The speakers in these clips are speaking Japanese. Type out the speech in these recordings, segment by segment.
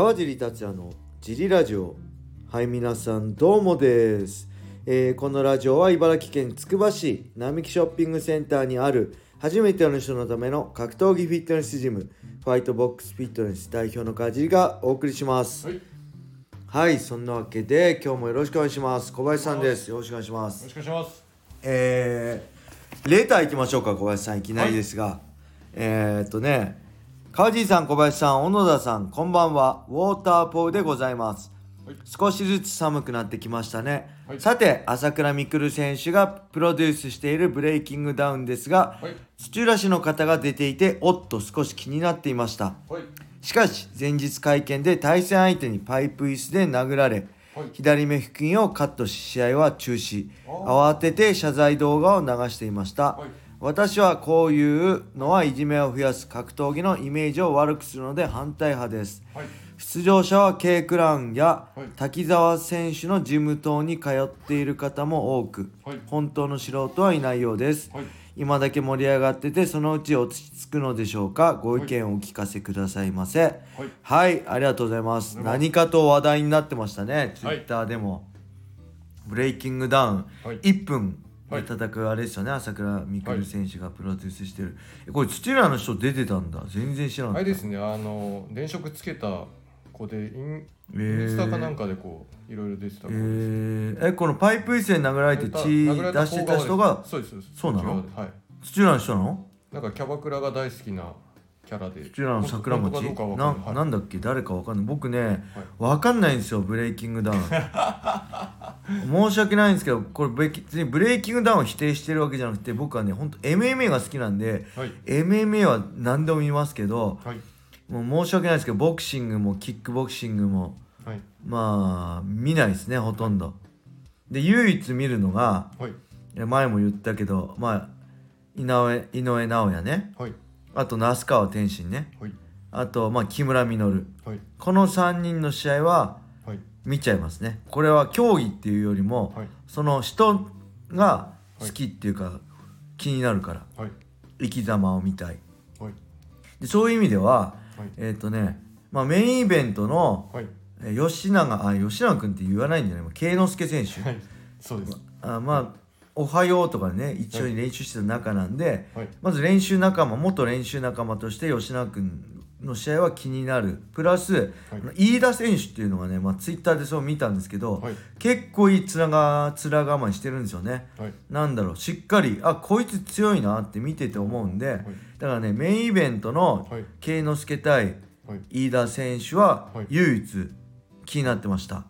川尻達也のジリラジオ。はい皆さんどうもです、えーこのラジオは茨城県つくば市並木ショッピングセンターにある初めての人のための格闘技フィットネスジムファイトボックスフィットネス代表の川尻がお送りします。はい、よはいそんなわけで今日もよろしくお願いします。小林さんです。よろしくお願いしまろす。しくお願いします。えー、レーター行きましょうか小林さん。いきなりですが、えー、っとね川尻さん小林さん小野田さんこんばんは。ウォーターポールでございます、はい。少しずつ寒くなってきましたね、はい。さて朝倉未来選手がプロデュースしているブレイキングダウンですが、はい、土浦市の方が出ていておっと少し気になっていました。はい、しかし前日会見で対戦相手にパイプ椅子で殴られ、はい。左目付近をカットし試合は中止。あ慌てて謝罪動画を流していました、はい私はこういうのはいじめを増やす格闘技のイメージを悪くするので反対派です。はい、出場者は K クラウンやはい。滝沢選手の事務等に通っている方も多く、はい。本当の素人はいないようです、はい。今だけ盛り上がっててそのうち落ち着くのでしょうか？ご意見をお聞かせくださいませ。はい、はい、ありがとうございます。何かと話題になってましたね。ツイはい。ッターでも、ブレイキングダウン、はい。1分ではい。戦うあれですよね。朝倉未来選手がプロデュースしてる、えこれ土浦の人出てたんだ。全然知らなかった。あれですね、あの電飾つけた子でインえー。インスタかなんかでこういろいろ出てた子えです。ー、えこのパイプ椅子で殴られて血出してた人がそうです。そうです。そうなの？はい。土浦の人なの？なんかキャバクラが大好きなキャラで。土浦の桜本餅なん。なんだっけ？誰かわかんない。僕ね、はい。わかんないんですよ。ブレイキングダウン 申し訳ないんですけどこれ別にブレイキングダウンを否定してるわけじゃなくて僕はね本当 MMA が好きなんではい、MMA は何でも見ますけどはい、もう申し訳ないですけどボクシングもキックボクシングもはい、まあ見ないですねほとんど。で唯一見るのが前も言ったけどまあ井上井上尚弥ね。はい、あと那須川天心ね。はい、あとまあ木村稔。はい、この3人の試合ははい、見ちゃいますね。これは競技っていうよりも、はい、その人が好きっていうか、気になるから。はい、生き様を見たい。はい、でそういう意味でははい、えっ、とね、まあ、メインイベントの吉永あ吉永君って言わないんじゃない？もう慶之助選手。はい、そうです。あまあ「おはよう」とかね一緒に練習してた仲なんで、はい、まず練習仲間元練習仲間として吉永君の試合は気になる。プラス、はい。飯田選手っていうのがね、まあ、ツイッターでそう見たんですけど、はい、結構いい面が面構えしてるんですよね。はい、なんだろうしっかりあこいつ強いなって見てて思うんで、だからねメインイベントのはい、慶之助対はい、飯田選手ははい。唯一気になってました。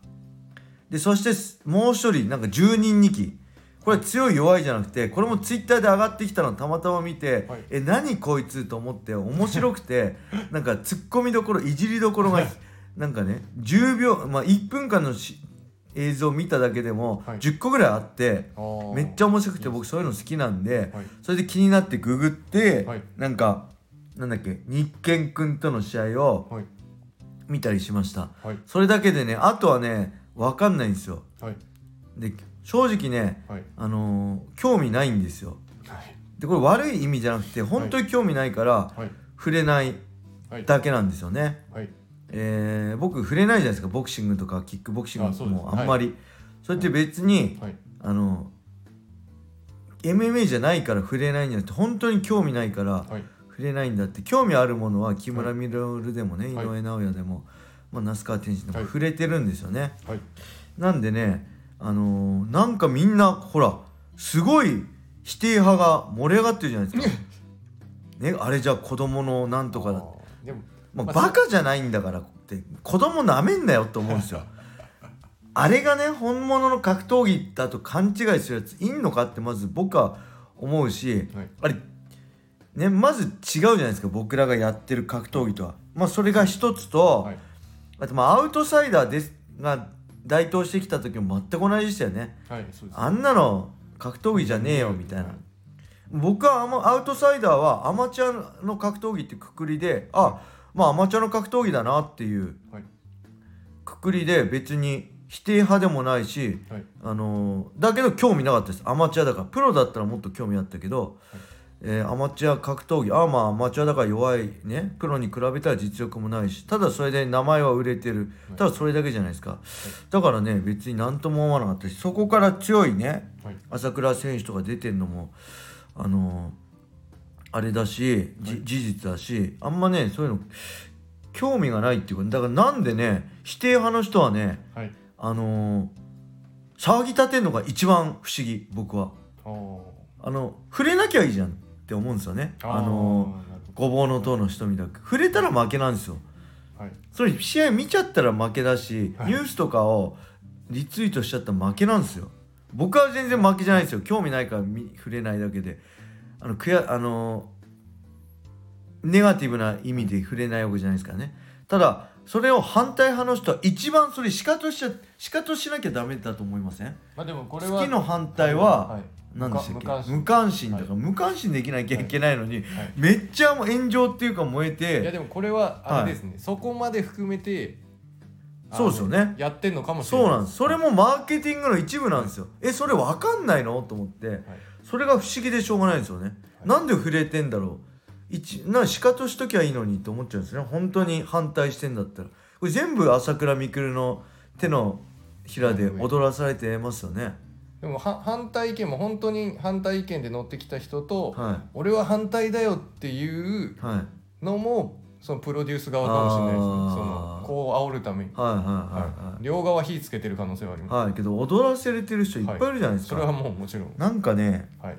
でそしてすもう一人なんか10人2期これ強い弱いじゃなくてこれもツイッターで上がってきたのたまたま見て、はい。え何こいつと思って面白くて なんかツッコミどころいじりどころがなんかね10秒まあ1分間のし映像を見ただけでもはい。10個ぐらいあって、あー。めっちゃ面白くて僕そういうの好きなんで、はい。それで気になってググって、はい。なんかなんだっけ日健くんとの試合をはい、見たりしました。はい、それだけでねあとはね分かんないんですよ。はい、で正直ねはい、あのー興味ないんですよ。はい、でこれ悪い意味じゃなくて本当に興味ないからはい、触れないはい、だけなんですよね、はい、えー僕触れないじゃないですかボクシングとかキックボクシングもあんまり。それって別に、はい、あの MMA じゃないから触れないんじゃなくて本当に興味ないからはい、触れないんだって。興味あるものは木村稔でもね、はい。井上尚弥でも、まあ、那須川天心でもはい。触れてるんですよね、はい、なんでねあのーなんかみんなほらすごい否定派が盛り上がってるじゃないですか。ねあれじゃあ子供のなんとかだでも、まあ、まあバカじゃないんだからって子供なめんなよって思うんですよ。あれがね本物の格闘技だと勘違いするやついんのかってまず僕は思うしはい、あれねまず違うじゃないですか僕らがやってる格闘技とは。まあそれが一つと、はい、あとまあアウトサイダーですが台頭してきた時も全く同じでしたよね。はい。あんなの格闘技じゃねえよみたいな。はい僕はアウトサイダーはアマチュアの格闘技ってくくりであまあアマチュアの格闘技だなっていうはい、くくりで別に否定派でもないし、はい、あのーだけど興味なかったです。アマチュアだから。プロだったらもっと興味あったけど、えーアマチュア格闘技。ああまあアマチュアだから弱いね。プロに比べたら実力もないし。ただそれで名前は売れてる。ただそれだけじゃないですか。だからね別に何とも思わなかった。しそこから強いね。はい。朝倉選手とか出てんのもあのあれだし、じ事実だしあんまねそういうの興味がないっていうかだからなんでね否定派の人はねはい。あの騒ぎ立てんのが一番不思議僕は。あの触れなきゃいいじゃんって思うんですよね。あのごぼうの塔の人みたく触れたら負けなんですよ。どはい。それ試合見ちゃったら負けだし、はい。ニュースとかをリツイートしちゃったら負けなんですよ。僕は全然負けじゃないですよ。興味ないから見触れないだけで。あのくやあのネガティブな意味で触れないわけじゃないですからね。ただそれを反対派の人は一番それ仕方しちゃ仕方しなきゃダメだと思いません？まあでもこれは好きの反対は、はい何でしたっけ？無関心だから、は無関心できなきゃいけないのに、はい。めっちゃもう炎上っていうか燃えていやでもこれはあれですね、そこまで含めてそうですよね。やってんのかもしれない。そうなんです。それもマーケティングの一部なんですよ。えそれ分かんないの？と思って。それが不思議でしょうがないんですよね、なんで触れてんだろう？一な仕方しときゃいいのにと思っちゃうんですね。本当に反対してんだったら。これ全部朝倉未来の手のひらで踊らされてますよね、でもは反対意見も本当に反対意見で乗ってきた人と、は俺は反対だよっていういはい。のもそのプロデュース側かもしれないですね。そのこう煽るために、はいはいはいは、はい。両側火つけてる可能性はありい、ます、はい、けど踊らせれてる人いっぱいいるじゃないですか、それはもうもちろん。なんかねはい。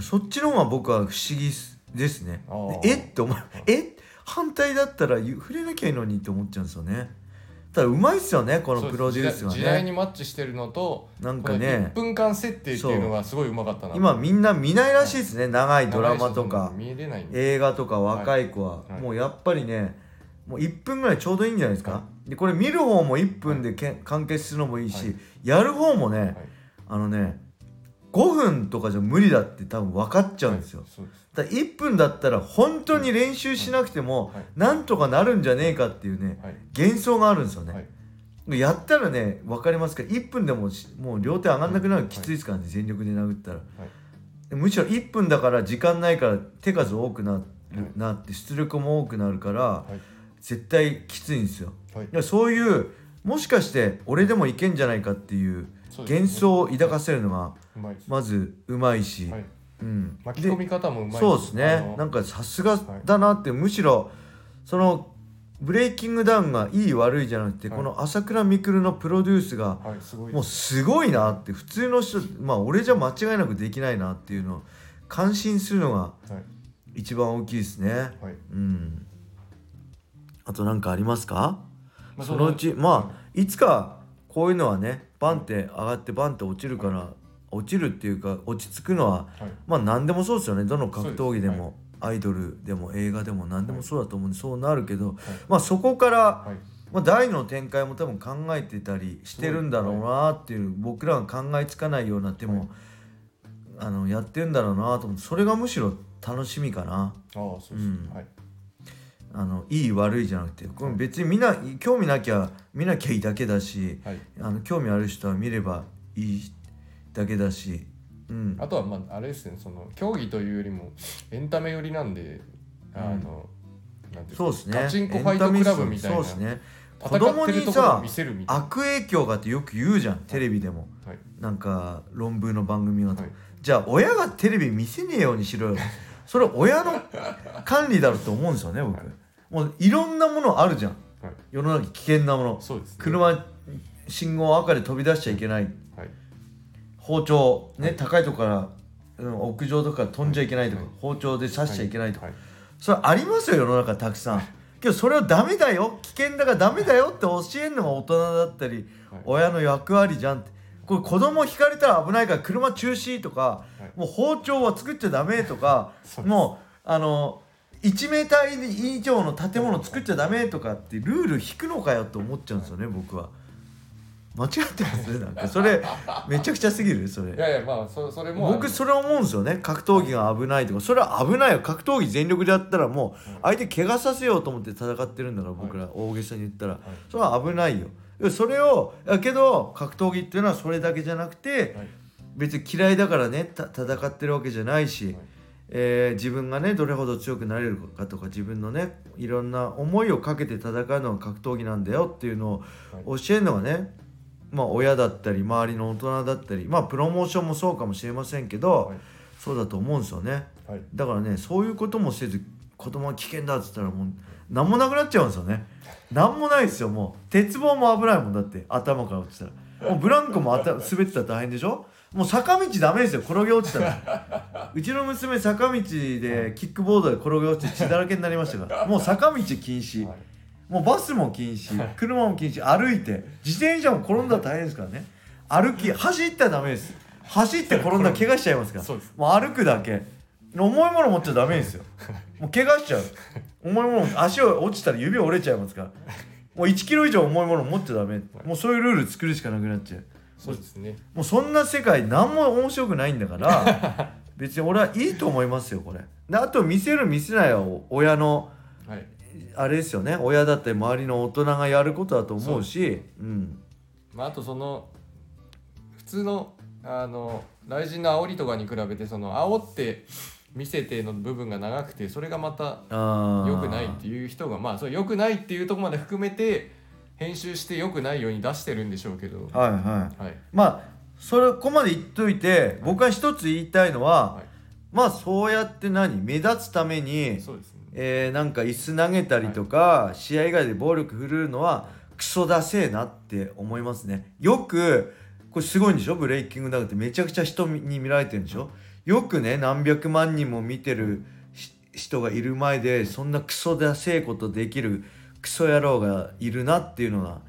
そっちの方が僕は不思議ですね。えって思う。え？反対だったらゆ触れなきゃいいのにって思っちゃうんですよねただうまいっすよねこのプロデュースはそうです時代にねマッチしてるのとなんかこの1ね分間設定っていうのがすごいうまかったな今みんな見ないらしいですね長いドラマとか。映画とか若い子は、はい。もうやっぱりねもう1分ぐらいちょうどいいんじゃないですか、でこれ見る方も1分でけ、完結するのもいいし、はい。やる方もね、はい。あのね5分とかじゃ無理だって多分分かっちゃうんですよ、そうです。だから1分だったら本当に練習しなくてもはい。なんとかなるんじゃねえかっていうねはい。幻想があるんですよね、はい。やったらね分かりますから1分でもしもう両手上がんなくなるのきついですからね、全力で殴ったら、むしろ1分だから時間ないから手数多くなる、なって出力も多くなるから、はい。絶対きついんですよ。そういうもしかして俺でもいけんじゃないかっていう幻想を抱かせるのがうまずうまいし、はい。うん、巻き込み方もうまいそうですね。なんかさすがだなって、むしろそのブレイキングダウンがいい悪いじゃなくて、はい。この朝倉未来のプロデュースがはいすごいもうすごいなって普通の人まあ俺じゃ間違いなくできないなっていうのを感心するのがはい。一番大きいですね。はい。うん。あと何かありますか？まあそのうちまあいつかこういうのはねバンって上がってバンって落ちるから落ちるっていうか落ち着くのははい。まあ何でもそうですよね。どの格闘技でもアイドルでも映画でも何でもそうだと思うんでそうなるけどはい。まあそこからはい。まあ大の展開も多分考えてたりしてるんだろうなっていう僕らが考えつかないような手もあのやってるんだろうなと思ってそれがむしろ楽しみかな。ああそうですうん。はいあのいい悪いじゃなくてこれ別にみんな興味なきゃ見なきゃいいだけだしはい。あの興味ある人は見ればいいだけだし、うん、あとはまああれですねその競技というよりもエンタメ寄りなんであの、なんていうそうですね。ガチンコファイトクラブみたいなそうですね。子戦供にさ悪影響がってよく言うじゃんテレビでも。はい。なんか論文の番組がと、はい。じゃあ親がテレビ見せねえようにしろよ。それ親の管理だろうと思うんですよね僕、はいもういろんなものあるじゃん。はい。世の中危険なもの。そうですね。車信号赤で飛び出しちゃいけない。はい。包丁ね、はい。高いとこから、うん、屋上とか飛んじゃいけないとか、はい。包丁で刺しちゃいけないとか、はい。それありますよ世の中たくさん。けどそれをダメだよ。危険だからダメだよって教えるのが大人だったり、はい。親の役割じゃんって。これ子供引かれたら危ないから車中止とか、はい。もう包丁は作っちゃダメとか もうあの1メーター以上の建物作っちゃダメとかってルール引くのかよって思っちゃうんですよね僕は。間違ってますなんか。それめちゃくちゃすぎる。それ。いやいやまあそそれも僕それ思うんですよね。格闘技が危ないとか。それは危ないよ。格闘技全力でやったらもう相手怪我させようと思って戦ってるんだから僕ら大げさに言ったら。それは危ないよ。それをやけど格闘技っていうのはそれだけじゃなくてはい。別に嫌いだからねた戦ってるわけじゃないし、えー自分がねどれほど強くなれるかとか自分のねいろんな思いをかけて戦うのが格闘技なんだよっていうのを教えるのがねまあ親だったり周りの大人だったりまあプロモーションもそうかもしれませんけど、はい。そうだと思うんですよね。はい。だからねそういうこともせず子供は危険だっつったらもう何もなくなっちゃうんですよね。何もないですよもう。鉄棒も危ないもんだって。頭から落ちたら。もうブランコもあた滑ってたら大変でしょ？もう坂道ダメですよ転げ落ちたら。うちの娘坂道でキックボードで転げ落ちて血だらけになりましたから。もう坂道禁止。はい。もうバスも禁止。車も禁止。歩いて。自転車も転んだら大変ですからね。歩き走ったらダメです。走って転んだら怪我しちゃいますから。もう歩くだけ。重いもの持っちゃダメですよ。もう怪我しちゃう。重いもの足を落ちたら指折れちゃいますから。もう1キロ以上重いもの持っちゃダメ。もうそういうルール作るしかなくなっちゃうそうですね。もうそんな世界何も面白くないんだから 別に俺はいいと思いますよこれ。であと見せる見せないは親のはい。あれですよね。親だったり周りの大人がやることだと思うしう。ん。まあ、あとその普通のあの雷神の煽りとかに比べてその煽って見せての部分が長くてそれがまたあ良くないっていう人がまあそれ良くないっていうところまで含めて編集して良くないように出してるんでしょうけど。はいはい。はい。まあそれここまで言っといて僕は一つ言いたいのは、はい。まあそうやって何目立つために、そうですね。えーなんか椅子投げたりとか、試合以外で暴力振るうのはクソだせえなって思いますね。よくこれすごいんでしょ？ブレイキングダウンってめちゃくちゃ人に見られてるんでしょ？よくね何百万人も見てるし人がいる前でそんなクソだせえことできるクソ野郎がいるなっていうのが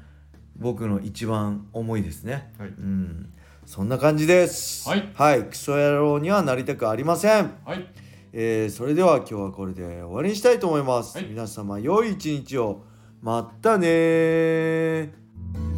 僕の一番思いですね。はい。うん。そんな感じです。はい。クソ野郎にはなりたくありません。はい。えーそれでは今日はこれで終わりにしたいと思います、はい。皆様良い一日を。またねー